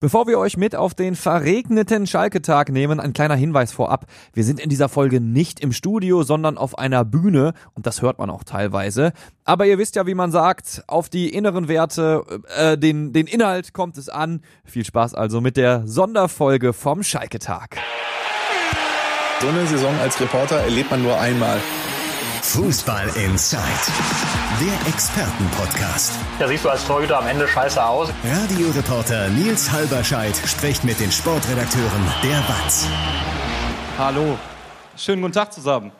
Bevor wir euch mit auf den verregneten Schalke-Tag nehmen, ein kleiner Hinweis vorab. Wir sind in dieser Folge nicht im Studio, sondern auf einer Bühne und das hört man auch teilweise. Aber ihr wisst ja, wie man sagt, auf die inneren Werte, äh, den, den Inhalt kommt es an. Viel Spaß also mit der Sonderfolge vom Schalke-Tag. So eine Saison als Reporter erlebt man nur einmal. Fußball Inside, der Expertenpodcast. Da siehst du als Torhüter am Ende scheiße aus. Radioreporter Nils Halberscheid spricht mit den Sportredakteuren der WAZ. Hallo, schönen guten Tag zusammen.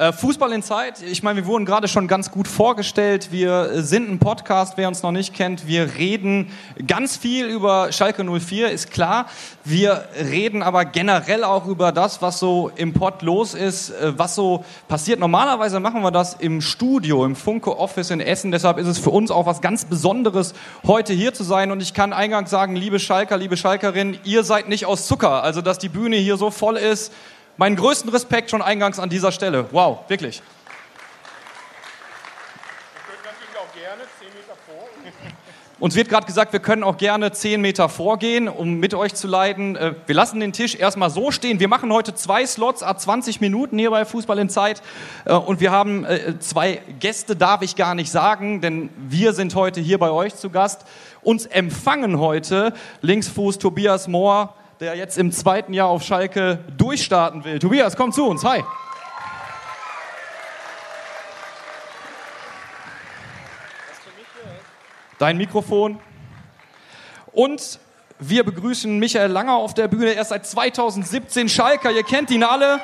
Äh, Fußball in Zeit, ich meine, wir wurden gerade schon ganz gut vorgestellt. Wir sind ein Podcast, wer uns noch nicht kennt. Wir reden ganz viel über Schalke 04, ist klar. Wir reden aber generell auch über das, was so im Pod los ist, äh, was so passiert. Normalerweise machen wir das im Studio, im Funke Office in Essen. Deshalb ist es für uns auch was ganz Besonderes, heute hier zu sein. Und ich kann eingangs sagen, liebe Schalker, liebe Schalkerinnen, ihr seid nicht aus Zucker. Also, dass die Bühne hier so voll ist, Meinen größten Respekt schon eingangs an dieser Stelle. Wow, wirklich. Uns wird gerade gesagt, wir können auch gerne zehn Meter vorgehen, um mit euch zu leiden. Äh, wir lassen den Tisch erstmal so stehen. Wir machen heute zwei Slots ab 20 Minuten hier bei Fußball in Zeit. Äh, und wir haben äh, zwei Gäste, darf ich gar nicht sagen, denn wir sind heute hier bei euch zu Gast. Uns empfangen heute Linksfuß Tobias Mohr, der jetzt im zweiten Jahr auf Schalke durchstarten will. Tobias, komm zu uns. Hi. Dein Mikrofon. Und wir begrüßen Michael Langer auf der Bühne. Er ist seit 2017 Schalker. Ihr kennt ihn alle.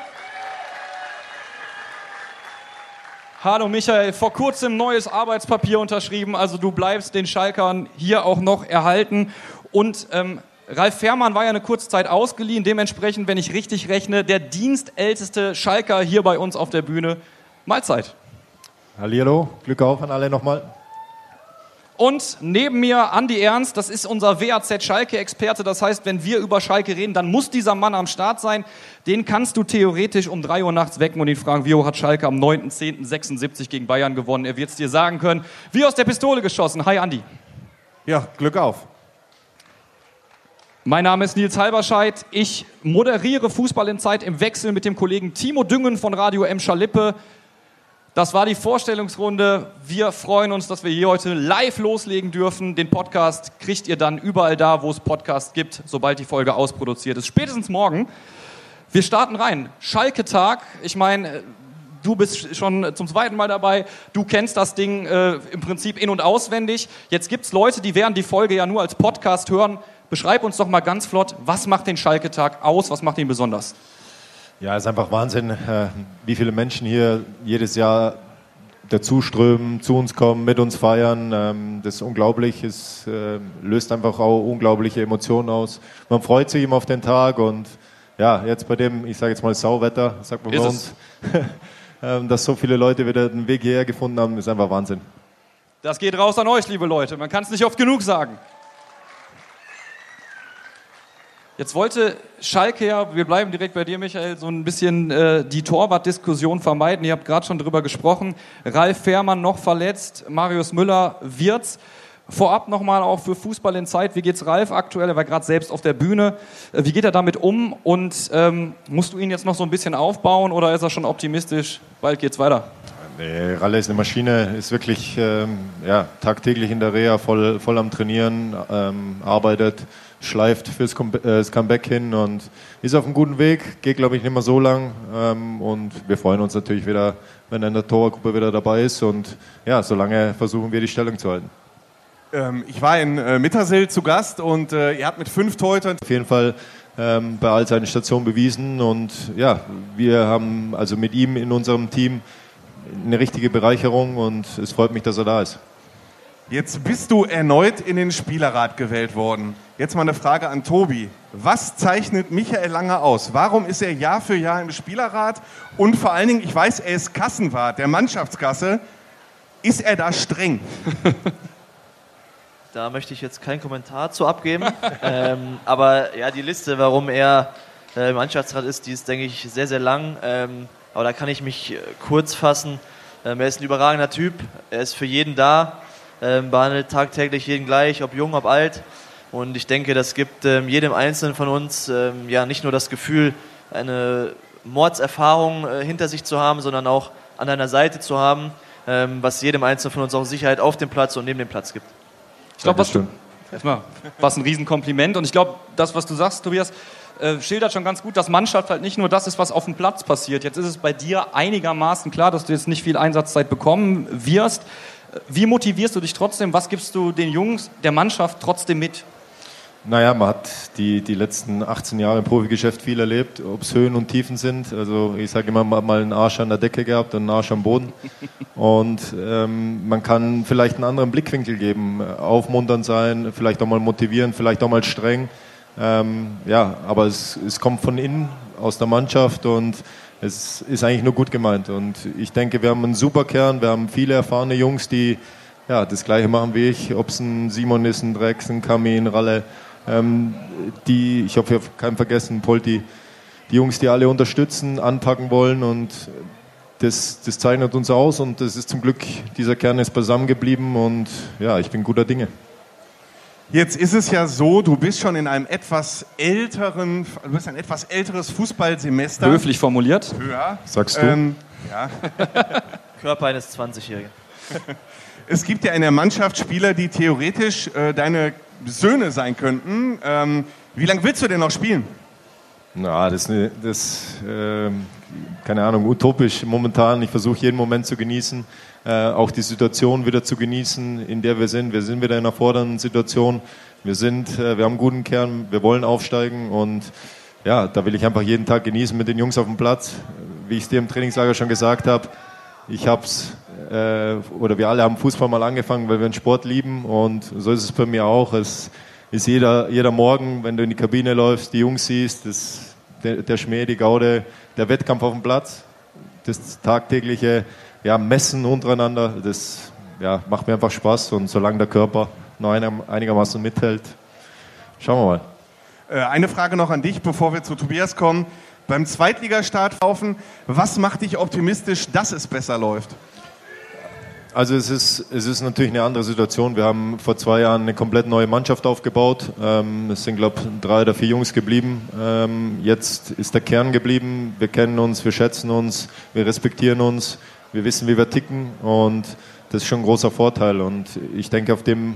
Hallo Michael, vor kurzem neues Arbeitspapier unterschrieben, also du bleibst den Schalkern hier auch noch erhalten. Und ähm, Ralf Fährmann war ja eine kurze Zeit ausgeliehen, dementsprechend, wenn ich richtig rechne, der dienstälteste Schalker hier bei uns auf der Bühne. Mahlzeit. Hallihallo, Glück auf an alle nochmal. Und neben mir Andi Ernst, das ist unser WAZ Schalke-Experte. Das heißt, wenn wir über Schalke reden, dann muss dieser Mann am Start sein. Den kannst du theoretisch um 3 Uhr nachts wecken und ihn fragen, wie hoch hat Schalke am 9.10.76 gegen Bayern gewonnen. Er wird es dir sagen können. Wie aus der Pistole geschossen. Hi Andi. Ja, Glück auf. Mein Name ist Nils Halberscheid. Ich moderiere Fußball in Zeit im Wechsel mit dem Kollegen Timo Düngen von Radio M. Schalippe. Das war die Vorstellungsrunde. Wir freuen uns, dass wir hier heute live loslegen dürfen. Den Podcast kriegt ihr dann überall da, wo es Podcasts gibt, sobald die Folge ausproduziert ist. Spätestens morgen. Wir starten rein. Schalke-Tag. Ich meine, du bist schon zum zweiten Mal dabei. Du kennst das Ding äh, im Prinzip in- und auswendig. Jetzt gibt es Leute, die werden die Folge ja nur als Podcast hören. Beschreib uns doch mal ganz flott, was macht den Schalke-Tag aus, was macht ihn besonders? Ja, es ist einfach Wahnsinn, äh, wie viele Menschen hier jedes Jahr dazuströmen, zu uns kommen, mit uns feiern. Ähm, das ist unglaublich, es äh, löst einfach auch unglaubliche Emotionen aus. Man freut sich immer auf den Tag und ja, jetzt bei dem, ich sage jetzt mal Sauwetter, sagt man bei uns, ähm, dass so viele Leute wieder den Weg hierher gefunden haben, ist einfach Wahnsinn. Das geht raus an euch, liebe Leute. Man kann es nicht oft genug sagen. Jetzt wollte Schalke ja, wir bleiben direkt bei dir, Michael, so ein bisschen äh, die Torwart-Diskussion vermeiden. Ihr habt gerade schon drüber gesprochen. Ralf Fährmann noch verletzt, Marius Müller wird's. Vorab nochmal auch für Fußball in Zeit. Wie geht's Ralf aktuell? Er war gerade selbst auf der Bühne. Äh, wie geht er damit um? Und ähm, musst du ihn jetzt noch so ein bisschen aufbauen oder ist er schon optimistisch? Bald geht's weiter. Nee, Ralle ist eine Maschine, ist wirklich ähm, ja, tagtäglich in der Reha, voll, voll am Trainieren, ähm, arbeitet schleift fürs äh, Comeback hin und ist auf einem guten Weg, geht glaube ich nicht mehr so lang ähm, und wir freuen uns natürlich wieder, wenn er in der Torgruppe wieder dabei ist und ja, solange versuchen wir die Stellung zu halten. Ähm, ich war in äh, Mittersill zu Gast und äh, ihr habt mit fünf Torhütern auf jeden Fall ähm, bei all seinen Stationen bewiesen und ja, wir haben also mit ihm in unserem Team eine richtige Bereicherung und es freut mich, dass er da ist. Jetzt bist du erneut in den Spielerrat gewählt worden. Jetzt mal eine Frage an Tobi. Was zeichnet Michael Lange aus? Warum ist er Jahr für Jahr im Spielerrat? Und vor allen Dingen, ich weiß, er ist Kassenwart der Mannschaftskasse. Ist er da streng? Da möchte ich jetzt keinen Kommentar zu abgeben. ähm, aber ja, die Liste, warum er äh, im Mannschaftsrat ist, die ist, denke ich, sehr, sehr lang. Ähm, aber da kann ich mich äh, kurz fassen. Ähm, er ist ein überragender Typ. Er ist für jeden da behandelt tagtäglich jeden gleich, ob jung, ob alt. Und ich denke, das gibt ähm, jedem Einzelnen von uns ähm, ja nicht nur das Gefühl, eine Mordserfahrung äh, hinter sich zu haben, sondern auch an deiner Seite zu haben, ähm, was jedem Einzelnen von uns auch Sicherheit auf dem Platz und neben dem Platz gibt. Ich glaube, was, erstmal, was ein Riesenkompliment. Und ich glaube, das, was du sagst, Tobias, äh, schildert schon ganz gut, dass Mannschaft halt nicht nur das ist, was auf dem Platz passiert. Jetzt ist es bei dir einigermaßen klar, dass du jetzt nicht viel Einsatzzeit bekommen wirst. Wie motivierst du dich trotzdem? Was gibst du den Jungs der Mannschaft trotzdem mit? Naja, man hat die, die letzten 18 Jahre im Profigeschäft viel erlebt, ob es Höhen und Tiefen sind. Also ich sage immer, man hat mal einen Arsch an der Decke gehabt und einen Arsch am Boden. Und ähm, man kann vielleicht einen anderen Blickwinkel geben, aufmunternd sein, vielleicht auch mal motivieren, vielleicht auch mal streng. Ähm, ja, aber es, es kommt von innen, aus der Mannschaft und es ist eigentlich nur gut gemeint. Und ich denke, wir haben einen super Kern, wir haben viele erfahrene Jungs, die ja, das Gleiche machen wie ich, ob es ein Simon ist, ein Drex, ein Kami, ein Ralle. Ähm, die, ich hoffe, ich habe keinen vergessen, Polti, die Jungs, die alle unterstützen, anpacken wollen. Und das, das zeichnet uns aus. Und das ist zum Glück, dieser Kern ist beisammen geblieben und ja, ich bin guter Dinge. Jetzt ist es ja so, du bist schon in einem etwas älteren, du bist ein etwas älteres Fußballsemester. Höflich formuliert. Höher. Sagst du? Ähm, ja. Körper eines 20-Jährigen. Es gibt ja in der Mannschaft Spieler, die theoretisch äh, deine Söhne sein könnten. Ähm, wie lange willst du denn noch spielen? Na, das ist, das, äh, keine Ahnung, utopisch momentan. Ich versuche jeden Moment zu genießen, äh, auch die Situation wieder zu genießen, in der wir sind. Wir sind wieder in einer fordernden Situation. Wir sind, äh, wir haben einen guten Kern, wir wollen aufsteigen und ja, da will ich einfach jeden Tag genießen mit den Jungs auf dem Platz. Wie ich es dir im Trainingslager schon gesagt habe, ich habe es äh, oder wir alle haben Fußball mal angefangen, weil wir den Sport lieben und so ist es bei mir auch. Es ist jeder, jeder Morgen, wenn du in die Kabine läufst, die Jungs siehst, das, der, der Schmäh, die Gaude, der Wettkampf auf dem Platz, das tagtägliche ja, Messen untereinander, das ja, macht mir einfach Spaß und solange der Körper noch einigermaßen mithält, schauen wir mal. Äh, eine Frage noch an dich, bevor wir zu Tobias kommen. Beim Zweitligastart laufen, was macht dich optimistisch, dass es besser läuft? Also es ist, es ist natürlich eine andere Situation. Wir haben vor zwei Jahren eine komplett neue Mannschaft aufgebaut. Ähm, es sind, glaube ich, drei oder vier Jungs geblieben. Ähm, jetzt ist der Kern geblieben. Wir kennen uns, wir schätzen uns, wir respektieren uns, wir wissen, wie wir ticken und das ist schon ein großer Vorteil. Und ich denke, auf dem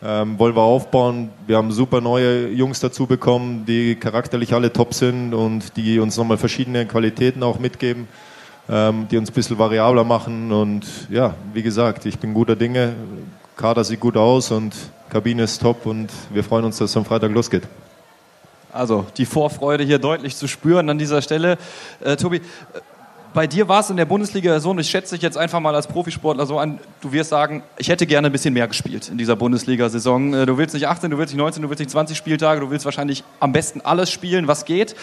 ähm, wollen wir aufbauen. Wir haben super neue Jungs dazu bekommen, die charakterlich alle top sind und die uns nochmal verschiedene Qualitäten auch mitgeben ähm, die uns ein bisschen variabler machen. Und ja, wie gesagt, ich bin guter Dinge. Kader sieht gut aus und Kabine ist top und wir freuen uns, dass es am Freitag losgeht. Also die Vorfreude hier deutlich zu spüren an dieser Stelle. Äh, Tobi, bei dir war es in der Bundesliga so, und ich schätze dich jetzt einfach mal als Profisportler so an, du wirst sagen, ich hätte gerne ein bisschen mehr gespielt in dieser Bundesliga-Saison. Äh, du willst nicht 18, du willst nicht 19, du willst nicht 20 Spieltage, du willst wahrscheinlich am besten alles spielen, was geht.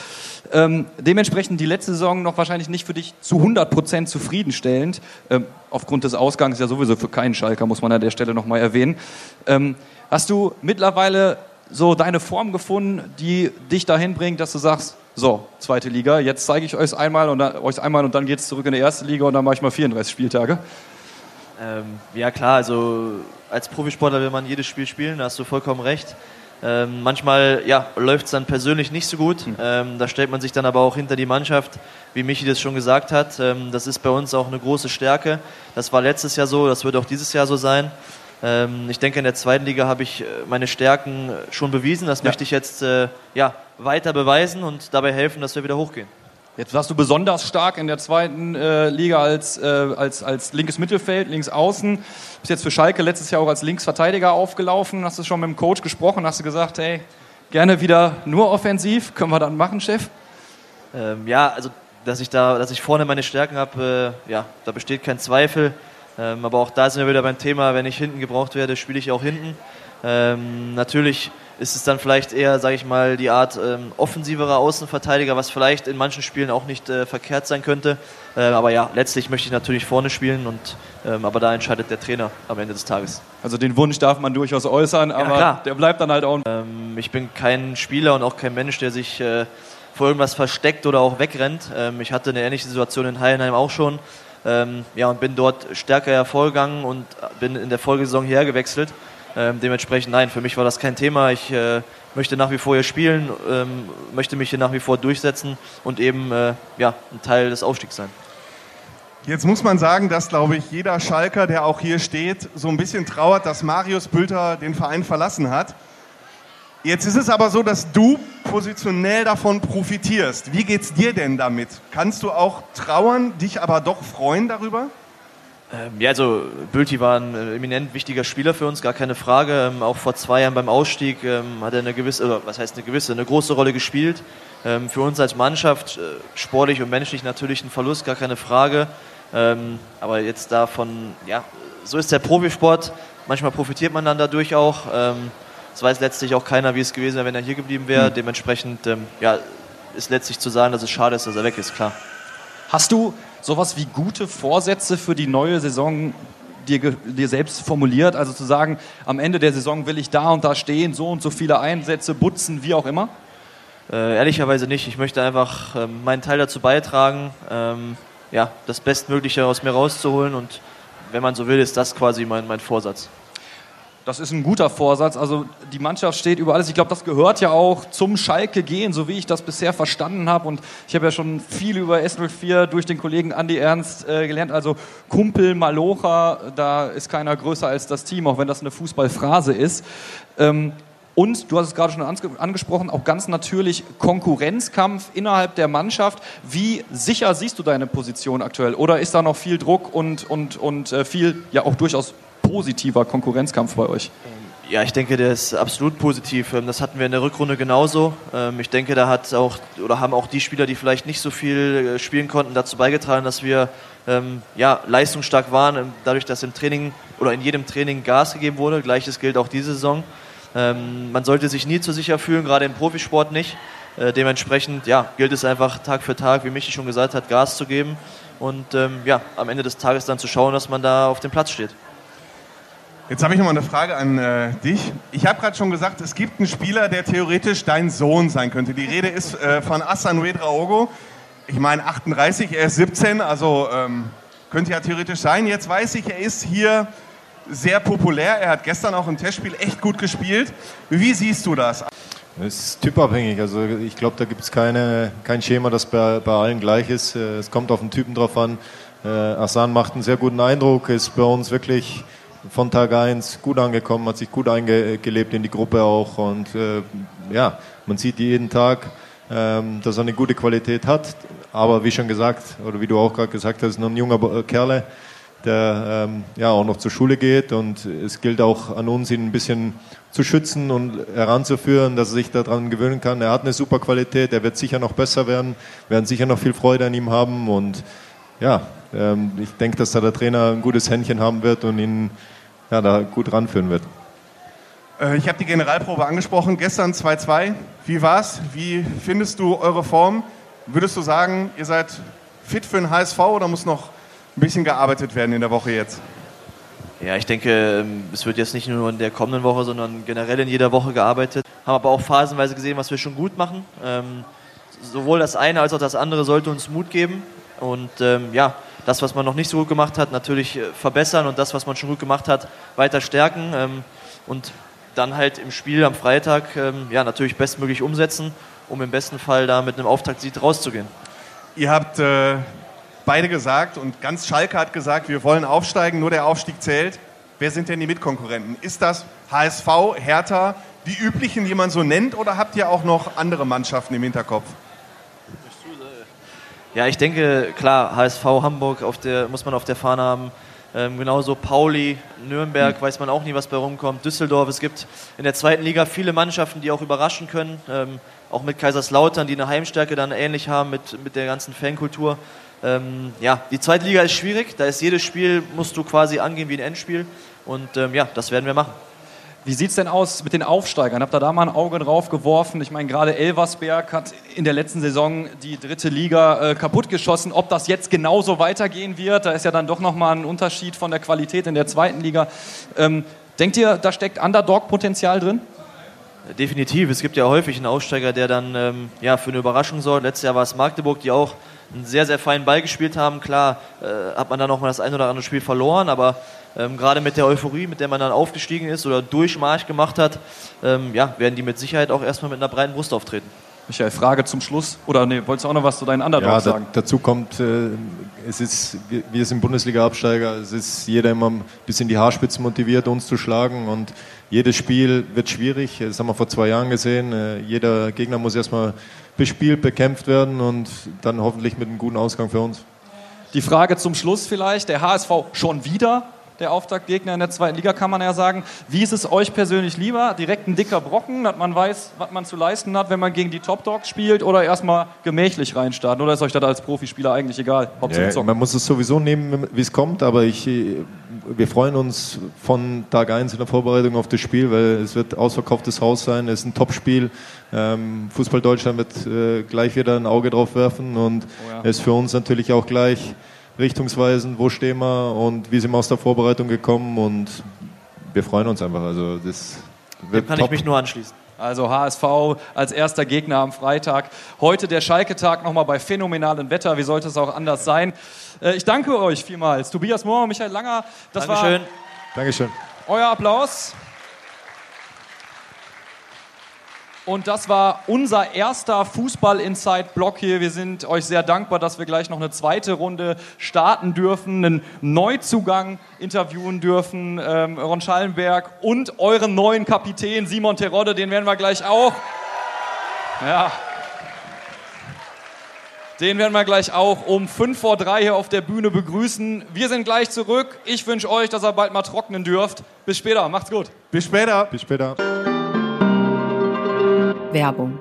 Ähm, dementsprechend die letzte Saison noch wahrscheinlich nicht für dich zu 100 Prozent zufriedenstellend. Ähm, aufgrund des Ausgangs ja sowieso für keinen Schalker, muss man an der Stelle nochmal erwähnen. Ähm, hast du mittlerweile so deine Form gefunden, die dich dahin bringt, dass du sagst, so, zweite Liga, jetzt zeige ich euch einmal und dann, euch einmal und dann geht es zurück in die erste Liga und dann mache ich mal 34 Spieltage. Ähm, ja klar, also als Profisportler will man jedes Spiel spielen, da hast du vollkommen recht. Ähm, manchmal ja, läuft es dann persönlich nicht so gut. Hm. Ähm, da stellt man sich dann aber auch hinter die Mannschaft, wie Michi das schon gesagt hat. Ähm, das ist bei uns auch eine große Stärke. Das war letztes Jahr so, das wird auch dieses Jahr so sein. Ähm, ich denke, in der zweiten Liga habe ich äh, meine Stärken äh, schon bewiesen. Das ja. möchte ich jetzt äh, ja, weiter beweisen und dabei helfen, dass wir wieder hochgehen. Jetzt warst du besonders stark in der zweiten äh, Liga als, äh, als, als linkes Mittelfeld, links außen. Bist jetzt für Schalke letztes Jahr auch als Linksverteidiger aufgelaufen. Hast du schon mit dem Coach gesprochen? Hast du gesagt, hey, gerne wieder nur offensiv? Können wir dann machen, Chef? Ähm, ja, also dass ich da, dass ich vorne meine Stärken habe, äh, ja, da besteht kein Zweifel. Ähm, aber auch da sind wir wieder beim Thema, wenn ich hinten gebraucht werde, spiele ich auch hinten. Ähm, natürlich ist es dann vielleicht eher, sage ich mal, die Art ähm, offensiverer Außenverteidiger, was vielleicht in manchen Spielen auch nicht äh, verkehrt sein könnte. Äh, aber ja, letztlich möchte ich natürlich vorne spielen, und, ähm, aber da entscheidet der Trainer am Ende des Tages. Also den Wunsch darf man durchaus äußern, aber ja, der bleibt dann halt auch. Ähm, ich bin kein Spieler und auch kein Mensch, der sich äh, vor irgendwas versteckt oder auch wegrennt. Ähm, ich hatte eine ähnliche Situation in Heidenheim auch schon. Ähm, ja, und bin dort stärker hervorgegangen und bin in der Folgesaison hierher gewechselt. Ähm, dementsprechend, nein, für mich war das kein Thema. Ich äh, möchte nach wie vor hier spielen, ähm, möchte mich hier nach wie vor durchsetzen und eben äh, ja, ein Teil des Aufstiegs sein. Jetzt muss man sagen, dass, glaube ich, jeder Schalker, der auch hier steht, so ein bisschen trauert, dass Marius Bülter den Verein verlassen hat. Jetzt ist es aber so, dass du positionell davon profitierst. Wie geht's dir denn damit? Kannst du auch trauern, dich aber doch freuen darüber? Ähm, ja, also Bülti war ein äh, eminent wichtiger Spieler für uns, gar keine Frage. Ähm, auch vor zwei Jahren beim Ausstieg ähm, hat er eine gewisse, oder was heißt eine gewisse, eine große Rolle gespielt. Für uns als Mannschaft, äh, sportlich und menschlich natürlich ein Verlust, gar keine Frage. Aber jetzt davon, ja, so ist der Profisport. Manchmal profitiert man dann dadurch auch. Ähm, es weiß letztlich auch keiner, wie es gewesen wäre, wenn er hier geblieben wäre. Mhm. Dementsprechend, ja, ist letztlich zu sagen, dass es schade ist, dass er weg ist, klar. Hast du sowas wie gute Vorsätze für die neue Saison dir, dir selbst formuliert? Also zu sagen, am Ende der Saison will ich da und da stehen, so und so viele Einsätze, Butzen, wie auch immer? Äh, ehrlicherweise nicht. Ich möchte einfach ähm, meinen Teil dazu beitragen, ähm, ja, das Bestmögliche aus mir rauszuholen und wenn man so will, ist das quasi mein, mein Vorsatz. Das ist ein guter Vorsatz. Also die Mannschaft steht über alles. Ich glaube, das gehört ja auch zum Schalke gehen, so wie ich das bisher verstanden habe. Und ich habe ja schon viel über S04 durch den Kollegen Andi Ernst äh, gelernt. Also Kumpel, Malocha, da ist keiner größer als das Team, auch wenn das eine Fußballphrase ist. Ähm, und du hast es gerade schon angesprochen, auch ganz natürlich Konkurrenzkampf innerhalb der Mannschaft. Wie sicher siehst du deine Position aktuell? Oder ist da noch viel Druck und, und, und äh, viel, ja auch durchaus positiver Konkurrenzkampf bei euch? Ja, ich denke, der ist absolut positiv. Ähm, das hatten wir in der Rückrunde genauso. Ähm, ich denke, da hat auch oder haben auch die Spieler, die vielleicht nicht so viel äh, spielen konnten, dazu beigetragen, dass wir ähm, ja, leistungsstark waren, dadurch, dass im Training oder in jedem Training Gas gegeben wurde. Gleiches gilt auch diese Saison. man sollte sich nie zu sicher fühlen, gerade im Profisport nicht. Äh, dementsprechend ja, gilt es einfach Tag für Tag, wie Michi schon gesagt hat, Gas zu geben und ja, am Ende des Tages dann zu schauen, dass man da auf dem Platz steht. Jetzt habe ich noch mal eine Frage an äh, dich. Ich habe gerade schon gesagt, es gibt einen Spieler, der theoretisch dein Sohn sein könnte. Die Rede ist äh, von Asan Wedraogo. Ich meine 38, er ist 17, also ähm, könnte ja theoretisch sein. Jetzt weiß ich, er ist hier sehr populär. Er hat gestern auch im Testspiel echt gut gespielt. Wie siehst du das? Es ist typabhängig. Also ich glaube, da gibt es kein Schema, das bei, bei allen gleich ist. Äh, es kommt auf den Typen drauf an. Äh, Asan macht einen sehr guten Eindruck, ist bei uns wirklich von Tag 1 gut angekommen, hat sich gut eingelebt in die Gruppe auch und äh, ja, man sieht jeden Tag, ähm, dass er eine gute Qualität hat, aber wie schon gesagt, oder wie du auch gerade gesagt hast, noch ein junger äh, Kerle, der ähm, ja auch noch zur Schule geht und es gilt auch an uns, ihn ein bisschen zu schützen und heranzuführen, dass er sich daran gewöhnen kann. Er hat eine super Qualität, er wird sicher noch besser werden, werden sicher noch viel Freude an ihm haben und ja, ähm, ich denke, dass da der Trainer ein gutes Händchen haben wird und ihn ja, da gut ranführen wird. Äh, ich habe die Generalprobe angesprochen, gestern 2-2. Wie war's? Wie findest du eure Form? Würdest du sagen, ihr seid fit für den HSV oder muss noch ein bisschen gearbeitet werden in der Woche jetzt? Ja, ich denke, ähm, es wird jetzt nicht nur in der kommenden Woche, sondern generell in jeder Woche gearbeitet. Haben aber auch phasenweise gesehen, was wir schon gut machen. Ähm, sowohl das eine als auch das andere sollte uns Mut geben. Und ähm, ja, das, was man noch nicht so gut gemacht hat, natürlich äh, verbessern und das, was man schon gut gemacht hat, weiter stärken ähm, und dann halt im Spiel am Freitag ähm, ja, natürlich bestmöglich umsetzen, um im besten Fall da mit einem Auftaktsieg rauszugehen. Ihr habt äh, beide gesagt und ganz Schalke hat gesagt, wir wollen aufsteigen, nur der Aufstieg zählt. Wer sind denn die Mitkonkurrenten? Ist das HSV, Hertha, die üblichen, die man so nennt, oder habt ihr auch noch andere Mannschaften im Hinterkopf? Ja, ich denke, klar, HSV Hamburg auf der, muss man auf der Fahne haben. Ähm, genauso Pauli, Nürnberg, mhm. weiß man auch nie, was bei rumkommt. Düsseldorf, es gibt in der zweiten Liga viele Mannschaften, die auch überraschen können. Ähm, auch mit Kaiserslautern, die eine Heimstärke dann ähnlich haben mit, mit der ganzen Fankultur. Ähm, ja, die zweite Liga ist schwierig, da ist jedes Spiel, musst du quasi angehen wie ein Endspiel. Und ähm, ja, das werden wir machen. Wie sieht es denn aus mit den Aufsteigern? Habt ihr da mal ein Auge drauf geworfen? Ich meine, gerade Elversberg hat in der letzten Saison die dritte Liga äh, kaputtgeschossen. Ob das jetzt genauso weitergehen wird, da ist ja dann doch nochmal ein Unterschied von der Qualität in der zweiten Liga. Ähm, denkt ihr, da steckt Underdog-Potenzial drin? Definitiv. Es gibt ja häufig einen Aufsteiger, der dann ähm, ja, für eine Überraschung sorgt. Letztes Jahr war es Magdeburg, die auch einen sehr, sehr feinen Ball gespielt haben. Klar äh, hat man dann noch mal das ein oder andere Spiel verloren, aber Ähm, Gerade mit der Euphorie, mit der man dann aufgestiegen ist oder Durchmarsch gemacht hat, ähm, ja, werden die mit Sicherheit auch erstmal mit einer breiten Brust auftreten. Michael, Frage zum Schluss. Oder nee, wolltest du auch noch was zu deinen Underdogs Ja, da, sagen? dazu kommt, äh, es ist, wir, wir sind Bundesliga-Absteiger, es ist jeder immer ein bisschen die Haarspitze motiviert, uns zu schlagen und jedes Spiel wird schwierig. Das haben wir vor zwei Jahren gesehen. Äh, jeder Gegner muss erstmal bespielt, bekämpft werden und dann hoffentlich mit einem guten Ausgang für uns. Die Frage zum Schluss vielleicht. Der HSV schon wieder der Auftaktgegner in der zweiten Liga, kann man ja sagen. Wie ist es euch persönlich lieber? Direkt ein dicker Brocken, dass man weiß, was man zu leisten hat, wenn man gegen die Top Dogs spielt oder erstmal gemächlich reinstarten? Oder ist euch das als Profispieler eigentlich egal? Ja, man muss es sowieso nehmen, wie es kommt, aber ich, wir freuen uns von Tag 1 in der Vorbereitung auf das Spiel, weil es wird ausverkauftes Haus sein, es ist ein Topspiel. Ähm, Fußball Deutschland wird äh, gleich wieder ein Auge drauf werfen und Oh ja. es ist für uns natürlich auch gleich richtungsweisend, wo stehen wir und wie sind wir aus der Vorbereitung gekommen und wir freuen uns einfach. Also das wird Dem kann top. ich mich nur anschließen. Also HSV als erster Gegner am Freitag. Heute der Schalke-Tag nochmal bei phänomenalem Wetter. Wie sollte es auch anders sein? Äh, Ich danke euch vielmals. Tobias Mohr, Michael Langer. Das Dankeschön. Dankeschön. war euer Applaus. Und das war unser erster Fußball-Inside-Block hier. Wir sind euch sehr dankbar, dass wir gleich noch eine zweite Runde starten dürfen, einen Neuzugang interviewen dürfen, ähm, Ron Schallenberg und euren neuen Kapitän Simon Terodde, den werden wir gleich auch. Ja. Den werden wir gleich auch um 5 vor 3 hier auf der Bühne begrüßen. Wir sind gleich zurück. Ich wünsche euch, dass ihr bald mal trocknen dürft. Bis später. Macht's gut. Bis später. Bis später. Werbung.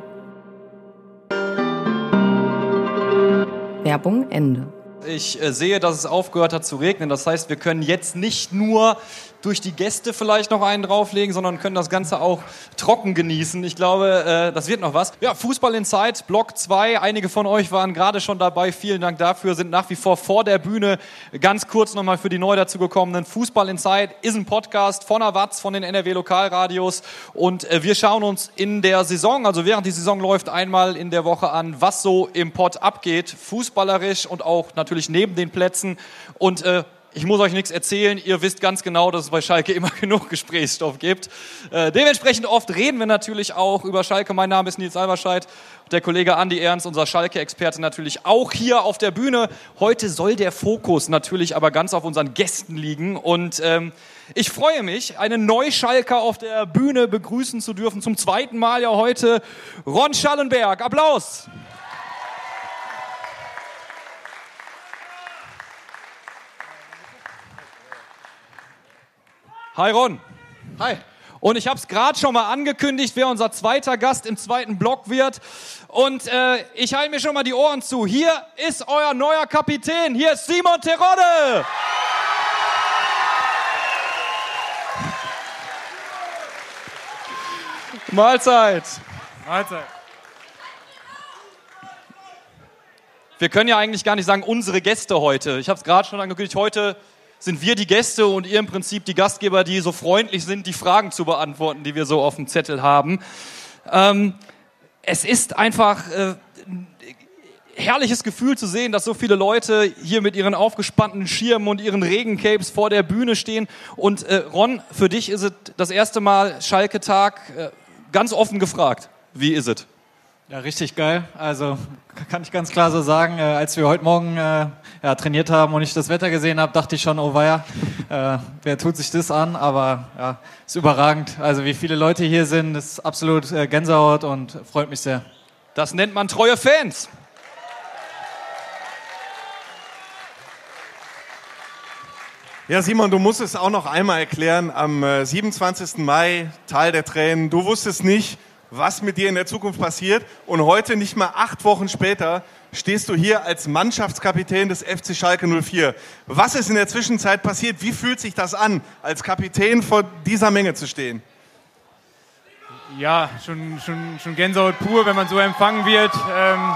Werbung Ende. Ich äh, sehe, dass es aufgehört hat zu regnen. Das heißt, wir können jetzt nicht nur durch die Gäste vielleicht noch einen drauflegen, sondern können das Ganze auch trocken genießen. Ich glaube, äh, das wird noch was. Ja, Fußball Inside, Block 2. Einige von euch waren gerade schon dabei. Vielen Dank dafür. Sind nach wie vor vor der Bühne. Ganz kurz nochmal für die neu dazugekommenen. Fußball Inside ist ein Podcast von Awatz, von den NRW Lokalradios. Und äh, wir schauen uns in der Saison, also während die Saison läuft, einmal in der Woche an, was so im Pott abgeht. Fußballerisch und auch natürlich neben den Plätzen. Und äh, ich muss euch nichts erzählen, ihr wisst ganz genau, dass es bei Schalke immer genug Gesprächsstoff gibt. Äh, dementsprechend oft reden wir natürlich auch über Schalke. Mein Name ist Nils Alberscheid, der Kollege Andi Ernst, unser Schalke-Experte natürlich auch hier auf der Bühne. Heute soll der Fokus natürlich aber ganz auf unseren Gästen liegen und ähm, ich freue mich, einen Neuschalker auf der Bühne begrüßen zu dürfen. Zum zweiten Mal ja heute Ron Schallenberg. Applaus! Hi Ron. Hi. Und ich habe es gerade schon mal angekündigt, wer unser zweiter Gast im zweiten Block wird. Und äh, ich halte mir schon mal die Ohren zu. Hier ist euer neuer Kapitän. Hier ist Simon Terodde. Mahlzeit. Mahlzeit. Wir können ja eigentlich gar nicht sagen, unsere Gäste heute. Ich habe es gerade schon angekündigt, heute sind wir die Gäste und ihr im Prinzip die Gastgeber, die so freundlich sind, die Fragen zu beantworten, die wir so auf dem Zettel haben. Ähm, es ist einfach äh, herrliches Gefühl zu sehen, dass so viele Leute hier mit ihren aufgespannten Schirmen und ihren Regencapes vor der Bühne stehen. Und äh, Ron, für dich ist es das erste Mal Schalke-Tag. Äh, ganz offen gefragt, wie ist es? Ja, richtig geil. Also kann ich ganz klar so sagen, äh, als wir heute Morgen äh, ja, trainiert haben und ich das Wetter gesehen habe, dachte ich schon, oh weia, äh, wer tut sich das an? Aber ja, ist überragend. Also wie viele Leute hier sind, ist absolut äh, Gänsehaut und freut mich sehr. Das nennt man treue Fans. Ja, Simon, du musst es auch noch einmal erklären. Am äh, 27. Mai, Tal der Tränen, du wusstest nicht, was mit dir in der Zukunft passiert. Und heute, nicht mal acht Wochen später, stehst du hier als Mannschaftskapitän des FC Schalke 04. Was ist in der Zwischenzeit passiert? Wie fühlt sich das an, als Kapitän vor dieser Menge zu stehen? Ja, schon, schon, schon Gänsehaut pur, wenn man so empfangen wird. Ähm,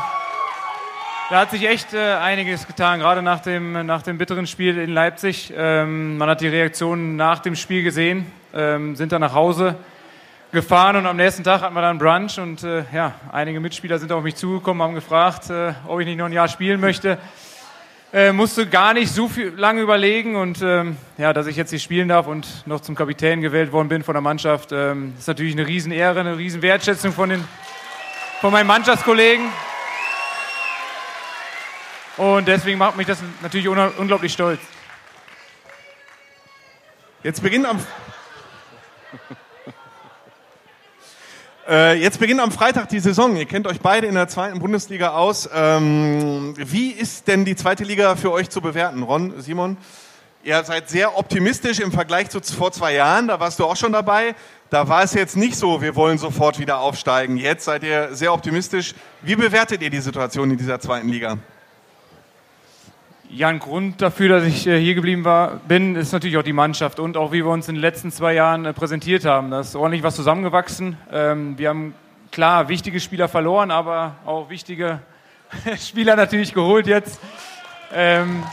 da hat sich echt äh, einiges getan, gerade nach dem, nach dem bitteren Spiel in Leipzig. Ähm, man hat die Reaktionen nach dem Spiel gesehen, ähm, sind dann nach Hause gefahren und am nächsten Tag hatten wir dann Brunch und äh, ja, einige Mitspieler sind auf mich zugekommen, haben gefragt, äh, ob ich nicht noch ein Jahr spielen möchte. Äh, musste gar nicht so viel lange überlegen und ähm, ja, dass ich jetzt hier spielen darf und noch zum Kapitän gewählt worden bin von der Mannschaft, ähm, ist natürlich eine Riesenehre, eine Riesenwertschätzung von, den, von meinen Mannschaftskollegen. Und deswegen macht mich das natürlich unglaublich stolz. Jetzt beginnt am Äh, jetzt beginnt am Freitag die Saison. Ihr kennt euch beide in der zweiten Bundesliga aus. Ähm, wie ist denn die zweite Liga für euch zu bewerten? Ron, Simon? Ihr seid sehr optimistisch im Vergleich zu vor zwei Jahren. Da warst du auch schon dabei. Da war es jetzt nicht so, wir wollen sofort wieder aufsteigen. Jetzt seid ihr sehr optimistisch. Wie bewertet ihr die Situation in dieser zweiten Liga? Ja, ein Grund dafür, dass ich äh, hier geblieben war, bin, ist natürlich auch die Mannschaft und auch wie wir uns in den letzten zwei Jahren äh, präsentiert haben. Da ist ordentlich was zusammengewachsen. Ähm, wir haben klar wichtige Spieler verloren, aber auch wichtige Spieler natürlich geholt jetzt. Ähm,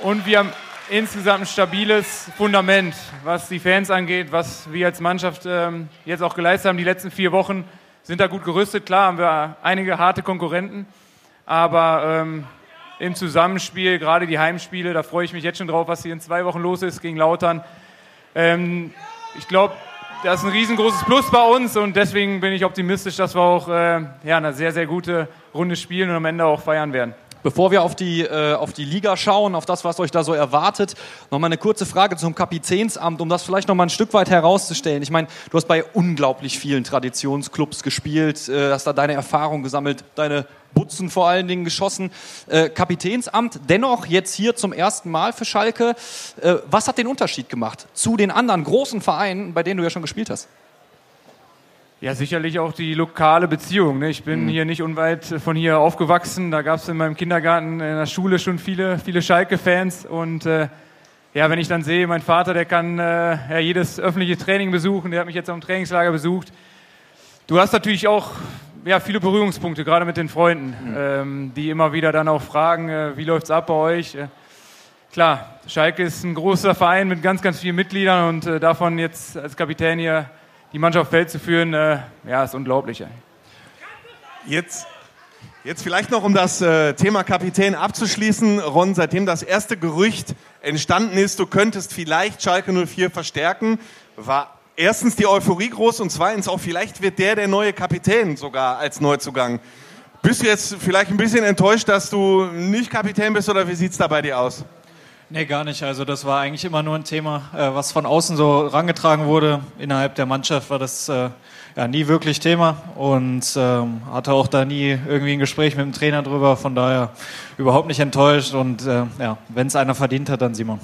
und wir haben insgesamt ein stabiles Fundament, was die Fans angeht, was wir als Mannschaft ähm, jetzt auch geleistet haben. Die letzten vier Wochen sind da gut gerüstet. Klar haben wir einige harte Konkurrenten. Aber ähm, im Zusammenspiel, gerade die Heimspiele, da freue ich mich jetzt schon drauf, was hier in zwei Wochen los ist gegen Lautern. Ähm, ich glaube, das ist ein riesengroßes Plus bei uns und deswegen bin ich optimistisch, dass wir auch äh, ja, eine sehr, sehr gute Runde spielen und am Ende auch feiern werden. Bevor wir auf die, äh, auf die Liga schauen, auf das, was euch da so erwartet, noch mal eine kurze Frage zum Kapitänsamt, um das vielleicht noch mal ein Stück weit herauszustellen. Ich meine, du hast bei unglaublich vielen Traditionsclubs gespielt, äh, hast da deine Erfahrung gesammelt, deine Butzen vor allen Dingen geschossen. Äh, Kapitänsamt, dennoch jetzt hier zum ersten Mal für Schalke. Äh, was hat den Unterschied gemacht zu den anderen großen Vereinen, bei denen du ja schon gespielt hast? Ja, sicherlich auch die lokale Beziehung. Ne? Ich bin mhm. hier nicht unweit von hier aufgewachsen. Da gab es in meinem Kindergarten, in der Schule schon viele, viele Schalke-Fans. Und äh, ja, wenn ich dann sehe, mein Vater, der kann äh, ja, jedes öffentliche Training besuchen, der hat mich jetzt am Trainingslager besucht. Du hast natürlich auch ja, viele Berührungspunkte, gerade mit den Freunden, mhm. ähm, die immer wieder dann auch fragen, äh, wie läuft's ab bei euch? Äh, klar, Schalke ist ein großer Verein mit ganz, ganz vielen Mitgliedern und äh, davon jetzt als Kapitän hier die Mannschaft Feld zu führen, äh, ja, ist unglaublich. Jetzt, jetzt vielleicht noch, um das äh, Thema Kapitän abzuschließen. Ron, seitdem das erste Gerücht entstanden ist, du könntest vielleicht Schalke 04 verstärken, war erstens die Euphorie groß und zweitens auch vielleicht wird der der neue Kapitän sogar als Neuzugang. Bist du jetzt vielleicht ein bisschen enttäuscht, dass du nicht Kapitän bist oder wie sieht es da bei dir aus? Nee, gar nicht. Also das war eigentlich immer nur ein Thema, äh, was von außen so rangetragen wurde. Innerhalb der Mannschaft war das äh, ja nie wirklich Thema und ähm, hatte auch da nie irgendwie ein Gespräch mit dem Trainer drüber. Von daher überhaupt nicht enttäuscht und äh, ja, wenn es einer verdient hat, dann Simon.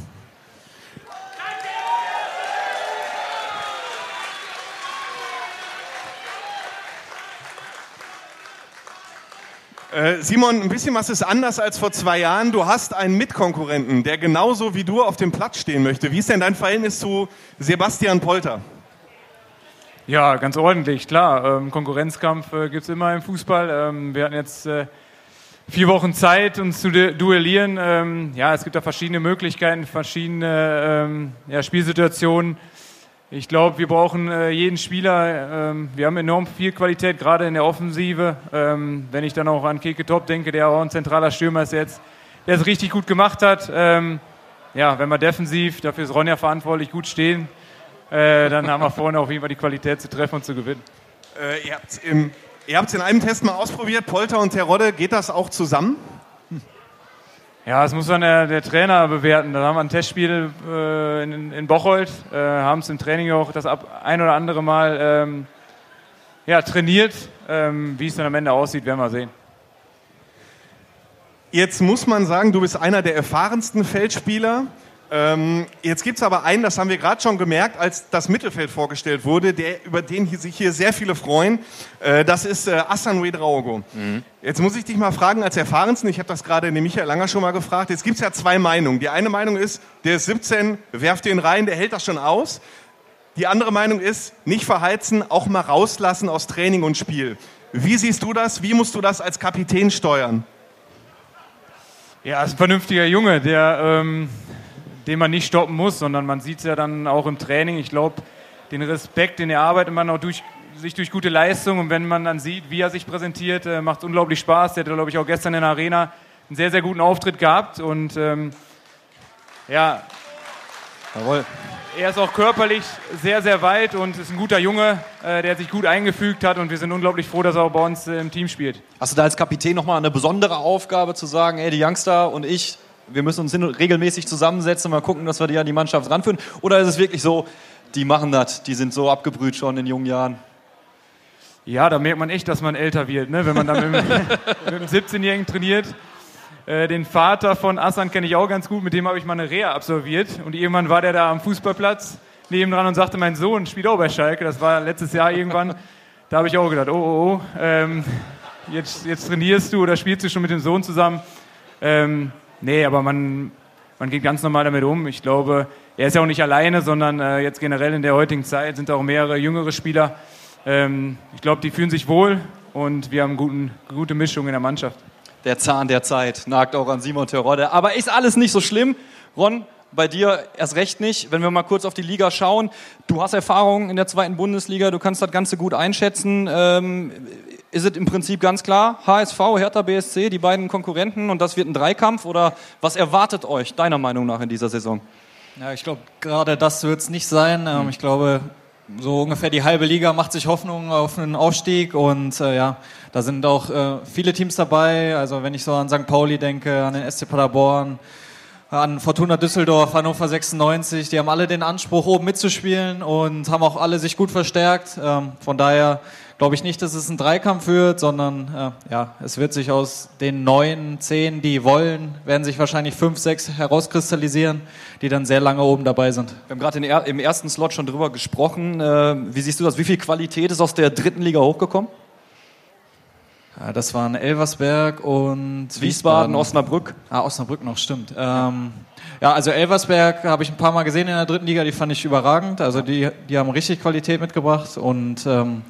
Äh, Simon, ein bisschen was ist anders als vor zwei Jahren. Du hast einen Mitkonkurrenten, der genauso wie du auf dem Platz stehen möchte. Wie ist denn dein Verhältnis zu Sebastian Polter? Ja, ganz ordentlich, klar. Ähm, Konkurrenzkampf äh, gibt es immer im Fußball. Ähm, wir hatten jetzt äh, vier Wochen Zeit, uns zu duellieren. Ähm, ja, es gibt da verschiedene Möglichkeiten, verschiedene ähm, ja, Spielsituationen. Ich glaube, wir brauchen äh, jeden Spieler. Ähm, wir haben enorm viel Qualität, gerade in der Offensive. Ähm, wenn ich dann auch an Keke Top denke, der auch ein zentraler Stürmer ist jetzt, der es richtig gut gemacht hat. Ähm, ja, wenn wir defensiv, dafür ist Ronja verantwortlich, gut stehen, äh, dann haben wir vorne auf jeden Fall die Qualität zu treffen und zu gewinnen. Äh, ihr habt es in einem Test mal ausprobiert, Polter und Terodde, geht das auch zusammen? Ja, das muss dann der, der, Trainer bewerten. Da haben wir ein Testspiel äh, in, in, Bocholt, äh, haben es im Training auch das ab, ein oder andere Mal ähm, ja, trainiert. Ähm, wie es dann am Ende aussieht, werden wir sehen. Jetzt muss man sagen, du bist einer der erfahrensten Feldspieler. Ähm, jetzt gibt es aber einen, das haben wir gerade schon gemerkt, als das Mittelfeld vorgestellt wurde, der, über den sich hier sehr viele freuen. Äh, das ist äh, Assan Wedraogo. Mhm. Jetzt muss ich dich mal fragen, als Erfahrensten, ich habe das gerade den Michael Langer schon mal gefragt, jetzt gibt es ja zwei Meinungen. Die eine Meinung ist, der ist 17, werft den rein, der hält das schon aus. Die andere Meinung ist, nicht verheizen, auch mal rauslassen aus Training und Spiel. Wie siehst du das? Wie musst du das als Kapitän steuern? Ja, ist ein vernünftiger Junge, der ähm, den man nicht stoppen muss, sondern man sieht es ja dann auch im Training. Ich glaube, den Respekt, den erarbeitet man auch durch, sich durch gute Leistung und wenn man dann sieht, wie er sich präsentiert, äh, macht es unglaublich Spaß. Der hat, glaube ich, auch gestern in der Arena einen sehr, sehr guten Auftritt gehabt und ähm, ja, Jawohl. er ist auch körperlich sehr, sehr weit und ist ein guter Junge, äh, der sich gut eingefügt hat und wir sind unglaublich froh, dass er auch bei uns äh, im Team spielt. Hast du da als Kapitän nochmal eine besondere Aufgabe zu sagen, ey, die Youngster und ich, wir müssen uns hin regelmäßig zusammensetzen mal gucken, dass wir die an die Mannschaft ranführen? Oder ist es wirklich so, die machen das, die sind so abgebrüht schon in jungen Jahren? Ja, da merkt man echt, dass man älter wird, ne? wenn man dann mit, einem 17-Jährigen trainiert. Äh, den Vater von Assan kenne ich auch ganz gut, mit dem habe ich mal eine Reha absolviert. Und irgendwann war der da am Fußballplatz nebendran und sagte, mein Sohn spielt auch bei Schalke. Das war letztes Jahr irgendwann. Da habe ich auch gedacht, oh, oh, oh, ähm, jetzt, jetzt trainierst du oder spielst du schon mit dem Sohn zusammen. Ähm, nee, aber man, man geht ganz normal damit um. Ich glaube, er ist ja auch nicht alleine, sondern äh, jetzt generell in der heutigen Zeit sind auch mehrere jüngere Spieler. Ähm, ich glaube, die fühlen sich wohl und wir haben guten, gute Mischung in der Mannschaft. Der Zahn der Zeit nagt auch an Simon Terodde. Aber ist alles nicht so schlimm. Ron, bei dir erst recht nicht. Wenn wir mal kurz auf die Liga schauen. Du hast Erfahrung in der zweiten Bundesliga, du kannst das Ganze gut einschätzen. Ähm, ist es im Prinzip ganz klar, HSV, Hertha BSC, die beiden Konkurrenten und das wird ein Dreikampf? Oder was erwartet euch deiner Meinung nach in dieser Saison? Ja, ich glaube, gerade das wird es nicht sein. Ähm, ich glaube, so ungefähr die halbe Liga macht sich Hoffnung auf einen Aufstieg und äh, ja, da sind auch äh, viele Teams dabei. Also wenn ich so an St. Pauli denke, an den SC Paderborn, an Fortuna Düsseldorf, Hannover 96, die haben alle den Anspruch, oben mitzuspielen und haben auch alle sich gut verstärkt. Ähm, von daher glaube ich nicht, dass es ein Dreikampf wird, sondern äh, ja, es wird sich aus den neun, zehn, die wollen, werden sich wahrscheinlich fünf, sechs herauskristallisieren, die dann sehr lange oben dabei sind. Wir haben gerade im ersten Slot schon drüber gesprochen. Äh, Wie siehst du das? Wie viel Qualität ist aus der dritten Liga hochgekommen? Das waren Elversberg und Wiesbaden, Osnabrück. Ah, Osnabrück noch, stimmt. Ähm, ja, also Elversberg habe ich ein paar Mal gesehen in der dritten Liga, die fand ich überragend. Also die, die haben richtig Qualität mitgebracht und ähm,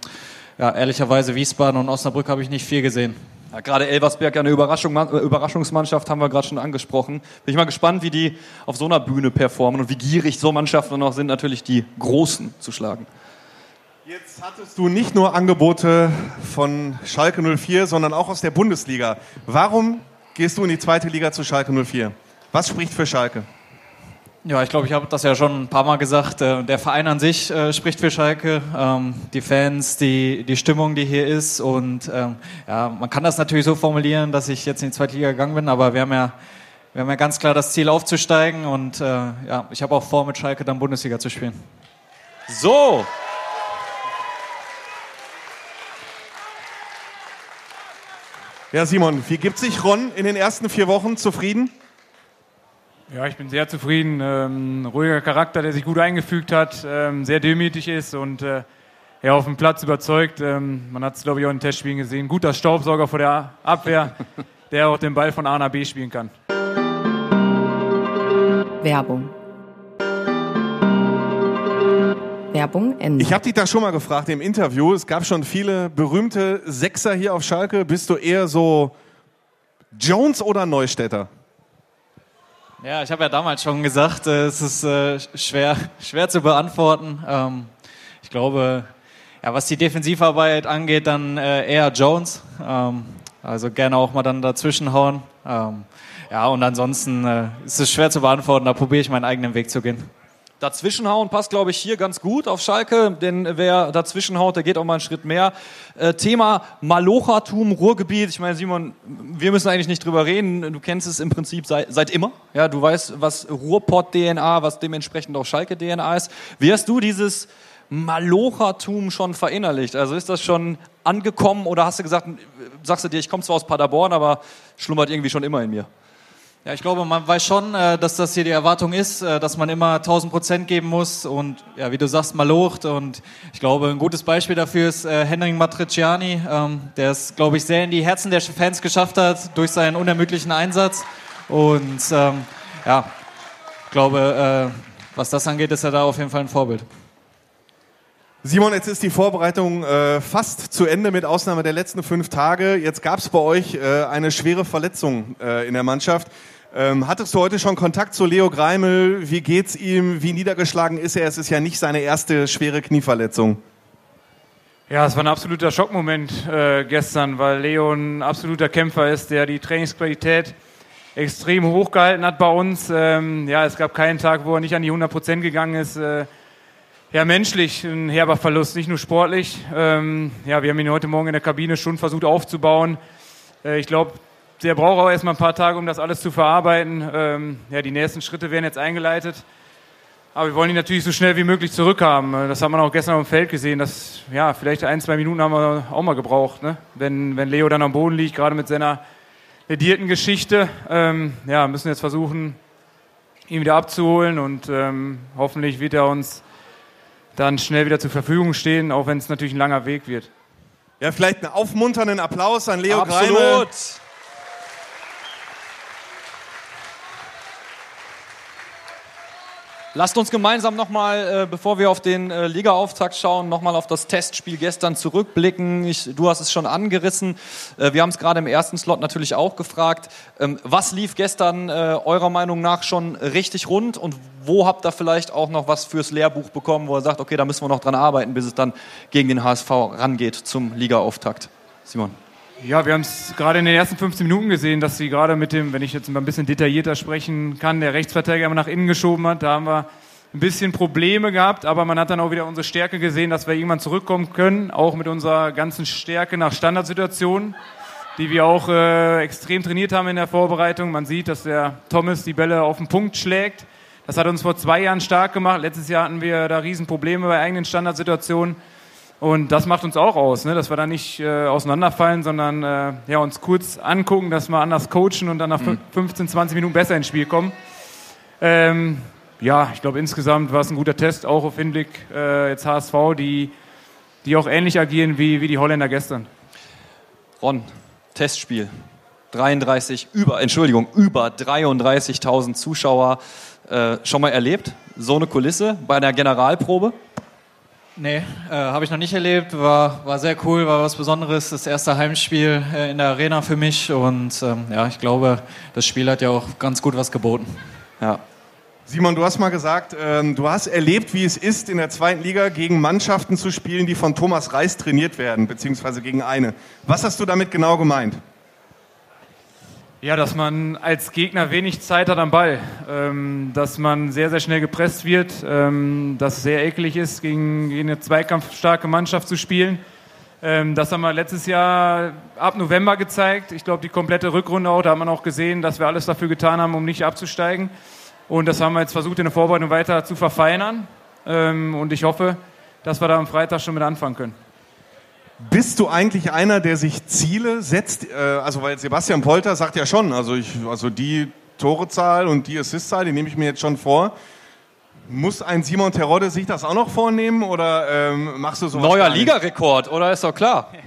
ja, ehrlicherweise Wiesbaden und Osnabrück habe ich nicht viel gesehen. Ja, gerade Elversberg, ja eine Überraschung, äh, Überraschungsmannschaft, haben wir gerade schon angesprochen. Bin ich mal gespannt, wie die auf so einer Bühne performen und wie gierig so Mannschaften noch sind, natürlich die Großen zu schlagen. Jetzt hattest du nicht nur Angebote von Schalke 04, sondern auch aus der Bundesliga. Warum gehst du in die zweite Liga zu Schalke 04? Was spricht für Schalke? Ja, ich glaube, ich habe das ja schon ein paar Mal gesagt. Äh, Der Verein an sich äh, spricht für Schalke, ähm, die Fans, die, die Stimmung, die hier ist. Und ähm, ja, man kann das natürlich so formulieren, dass ich jetzt in die zweite Liga gegangen bin, aber wir haben ja, wir haben ja ganz klar das Ziel aufzusteigen und äh, ja, ich habe auch vor, mit Schalke dann Bundesliga zu spielen. So. Ja, Simon, wie gibt sich Ron in den ersten vier Wochen zufrieden? Ja, ich bin sehr zufrieden. Ähm, ruhiger Charakter, der sich gut eingefügt hat, ähm, sehr demütig ist und äh, ja, auf dem Platz überzeugt. Ähm, man hat es, glaube ich, auch in Testspielen gesehen. Guter Staubsauger vor der Abwehr, der auch den Ball von A nach B spielen kann. Werbung. Werbung Ende. Ich habe dich da schon mal gefragt im Interview. Es gab schon viele berühmte Sechser hier auf Schalke. Bist du eher so Jones oder Neustädter? Ja, ich habe ja damals schon gesagt, äh, es ist äh, schwer, schwer zu beantworten. Ähm, ich glaube, ja, was die Defensivarbeit angeht, dann äh, eher Jones. Ähm, also gerne auch mal dann dazwischen hauen. Ähm, ja, und ansonsten äh, ist es schwer zu beantworten. Da probiere ich meinen eigenen Weg zu gehen. Dazwischenhauen passt, glaube ich, hier ganz gut auf Schalke, denn wer dazwischenhaut, der geht auch mal einen Schritt mehr. Äh, Thema Malochatum, Ruhrgebiet. Ich meine, Simon, wir müssen eigentlich nicht drüber reden. Du kennst es im Prinzip seit, seit immer. Ja, du weißt, was Ruhrpott-DNA, was dementsprechend auch Schalke-DNA ist. Wie hast du dieses Malochatum schon verinnerlicht? Also ist das schon angekommen oder hast du gesagt, sagst du dir, ich komme zwar aus Paderborn, aber schlummert irgendwie schon immer in mir? Ja, ich glaube, man weiß schon, äh, dass das hier die Erwartung ist, äh, dass man immer 1000 Prozent geben muss und ja, wie du sagst, mal locht. Und ich glaube, ein gutes Beispiel dafür ist äh, Henning Matriciani, ähm, der es, glaube ich, sehr in die Herzen der Fans geschafft hat durch seinen unermüdlichen Einsatz. Und ähm, ja, ich glaube, äh, was das angeht, ist er da auf jeden Fall ein Vorbild. Simon, jetzt ist die Vorbereitung äh, fast zu Ende mit Ausnahme der letzten fünf Tage. Jetzt gab es bei euch äh, eine schwere Verletzung äh, in der Mannschaft. Ähm, hattest du heute schon Kontakt zu Leo Greimel? Wie geht's ihm? Wie niedergeschlagen ist er? Es ist ja nicht seine erste schwere Knieverletzung. Ja, es war ein absoluter Schockmoment äh, gestern, weil Leo ein absoluter Kämpfer ist, der die Trainingsqualität extrem hochgehalten hat bei uns. Ähm, ja, es gab keinen Tag, wo er nicht an die 100 Prozent gegangen ist. Äh, ja, menschlich ein herber Verlust, nicht nur sportlich. Ähm, ja, wir haben ihn heute Morgen in der Kabine schon versucht aufzubauen. Äh, ich glaube, der braucht auch erstmal ein paar Tage, um das alles zu verarbeiten. Ähm, ja, die nächsten Schritte werden jetzt eingeleitet. Aber wir wollen ihn natürlich so schnell wie möglich zurückhaben. Äh, das hat man auch gestern auf dem Feld gesehen. Dass, ja, vielleicht ein, zwei Minuten haben wir auch mal gebraucht. Ne? Wenn, wenn Leo dann am Boden liegt, gerade mit seiner ledierten Geschichte. Ähm, ja, müssen jetzt versuchen, ihn wieder abzuholen und ähm, hoffentlich wird er uns dann schnell wieder zur Verfügung stehen, auch wenn es natürlich ein langer Weg wird. Ja, vielleicht einen aufmunternden Applaus an Leo Absolut. Greime. Lasst uns gemeinsam nochmal, äh, bevor wir auf den äh, Ligaauftakt schauen, nochmal auf das Testspiel gestern zurückblicken. Ich, du hast es schon angerissen. Äh, wir haben es gerade im ersten Slot natürlich auch gefragt. Ähm, was lief gestern äh, eurer Meinung nach schon richtig rund und wo habt ihr vielleicht auch noch was fürs Lehrbuch bekommen, wo ihr sagt, okay, da müssen wir noch dran arbeiten, bis es dann gegen den HSV rangeht zum Ligaauftakt? Simon. Ja, wir haben es gerade in den ersten 15 Minuten gesehen, dass sie gerade mit dem, wenn ich jetzt mal ein bisschen detaillierter sprechen kann, der Rechtsverteidiger immer nach innen geschoben hat. Da haben wir ein bisschen Probleme gehabt, aber man hat dann auch wieder unsere Stärke gesehen, dass wir irgendwann zurückkommen können, auch mit unserer ganzen Stärke nach Standardsituationen, die wir auch äh, extrem trainiert haben in der Vorbereitung. Man sieht, dass der Thomas die Bälle auf den Punkt schlägt. Das hat uns vor zwei Jahren stark gemacht. Letztes Jahr hatten wir da Riesenprobleme bei eigenen Standardsituationen. Und das macht uns auch aus, ne? dass wir da nicht äh, auseinanderfallen, sondern äh, ja, uns kurz angucken, dass wir anders coachen und dann nach mhm. 15, 20 Minuten besser ins Spiel kommen. Ähm, ja, ich glaube insgesamt war es ein guter Test, auch auf Hinblick äh, jetzt HSV, die, die auch ähnlich agieren wie, wie die Holländer gestern. Ron, Testspiel. 33, über, Entschuldigung, über 33.000 Zuschauer äh, schon mal erlebt. So eine Kulisse bei einer Generalprobe? Nee, äh, habe ich noch nicht erlebt. War, war sehr cool, war was Besonderes. Das erste Heimspiel äh, in der Arena für mich. Und ähm, ja, ich glaube, das Spiel hat ja auch ganz gut was geboten. Ja. Simon, du hast mal gesagt, ähm, du hast erlebt, wie es ist, in der zweiten Liga gegen Mannschaften zu spielen, die von Thomas Reis trainiert werden, beziehungsweise gegen eine. Was hast du damit genau gemeint? Ja, dass man als Gegner wenig Zeit hat am Ball, ähm, dass man sehr, sehr schnell gepresst wird, ähm, dass es sehr eklig ist, gegen, gegen eine zweikampfstarke Mannschaft zu spielen. Ähm, das haben wir letztes Jahr ab November gezeigt. Ich glaube, die komplette Rückrunde auch, da hat man auch gesehen, dass wir alles dafür getan haben, um nicht abzusteigen. Und das haben wir jetzt versucht, in der Vorbereitung weiter zu verfeinern. Ähm, und ich hoffe, dass wir da am Freitag schon mit anfangen können. Bist du eigentlich einer, der sich Ziele setzt? Äh, also, weil Sebastian Polter sagt ja schon, also, ich, also die Torezahl und die Assistzahl, die nehme ich mir jetzt schon vor. Muss ein Simon Terodde sich das auch noch vornehmen oder ähm, machst du so Neuer Ligarekord, oder ist doch klar?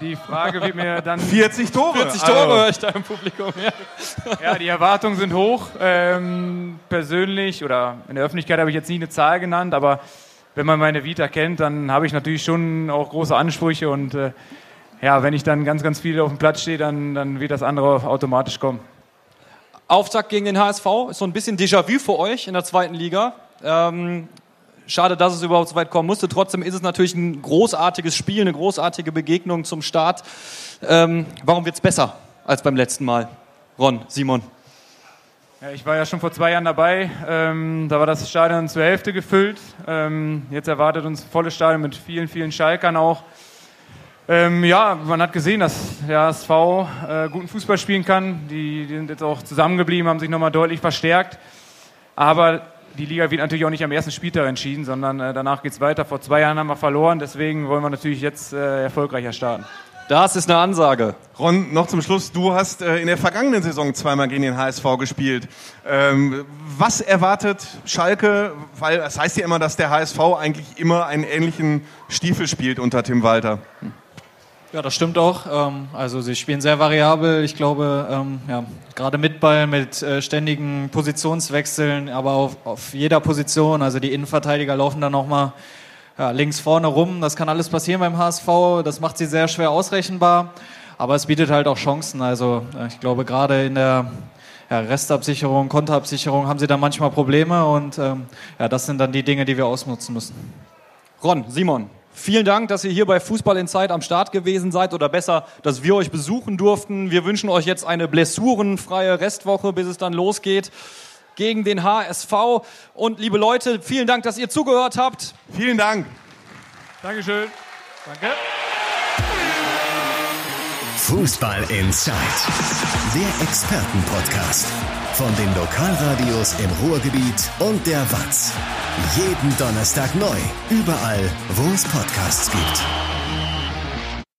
Die Frage wird mir dann. 40 Tore. 40 Tore also. höre ich da im Publikum. Ja, ja die Erwartungen sind hoch. Ähm, persönlich oder in der Öffentlichkeit habe ich jetzt nie eine Zahl genannt, aber wenn man meine Vita kennt, dann habe ich natürlich schon auch große Ansprüche und äh, ja, wenn ich dann ganz, ganz viel auf dem Platz stehe, dann, dann wird das andere automatisch kommen. Auftakt gegen den HSV ist so ein bisschen Déjà-vu für euch in der zweiten Liga. Ähm, schade, dass es überhaupt so weit kommen musste. Trotzdem ist es natürlich ein großartiges Spiel, eine großartige Begegnung zum Start. Ähm, warum wird es besser als beim letzten Mal? Ron, Simon. Ja, ich war ja schon vor zwei Jahren dabei. Ähm, da war das Stadion zur Hälfte gefüllt. Ähm, jetzt erwartet uns volles Stadion mit vielen, vielen Schalkern auch. Ähm, ja, man hat gesehen, dass der HSV äh, guten Fußball spielen kann. Die, die sind jetzt auch zusammengeblieben, haben sich nochmal deutlich verstärkt. Aber die Liga wird natürlich auch nicht am ersten Spieltag entschieden, sondern äh, danach geht es weiter. Vor zwei Jahren haben wir verloren, deswegen wollen wir natürlich jetzt äh, erfolgreicher starten. Das ist eine Ansage. Ron, noch zum Schluss, du hast äh, in der vergangenen Saison zweimal gegen den HSV gespielt. Ähm, was erwartet Schalke? Weil es heißt ja immer, dass der HSV eigentlich immer einen ähnlichen Stiefel spielt unter Tim Walter. Ja, das stimmt auch. Ähm, also sie spielen sehr variabel. Ich glaube, ähm, ja, gerade mit Ball, mit äh, ständigen Positionswechseln, aber auf, auf jeder Position. Also die Innenverteidiger laufen dann nochmal ja, links vorne rum. Das kann alles passieren beim HSV. Das macht sie sehr schwer ausrechenbar. Aber es bietet halt auch Chancen. Also ich glaube, gerade in der ja, Restabsicherung, Konterabsicherung haben sie da manchmal Probleme. Und ähm, ja, das sind dann die Dinge, die wir ausnutzen müssen. Ron, Simon, Vielen Dank, dass ihr hier bei Fußball in Zeit am Start gewesen seid oder besser, dass wir euch besuchen durften. Wir wünschen euch jetzt eine blessurenfreie Restwoche, bis es dann losgeht gegen den HSV. Und liebe Leute, vielen Dank, dass ihr zugehört habt. Vielen Dank. Dankeschön. Danke. Fußball Inside, der Expertenpodcast von den Lokalradios im Ruhrgebiet und der Watz. Jeden Donnerstag neu, überall, wo es Podcasts gibt.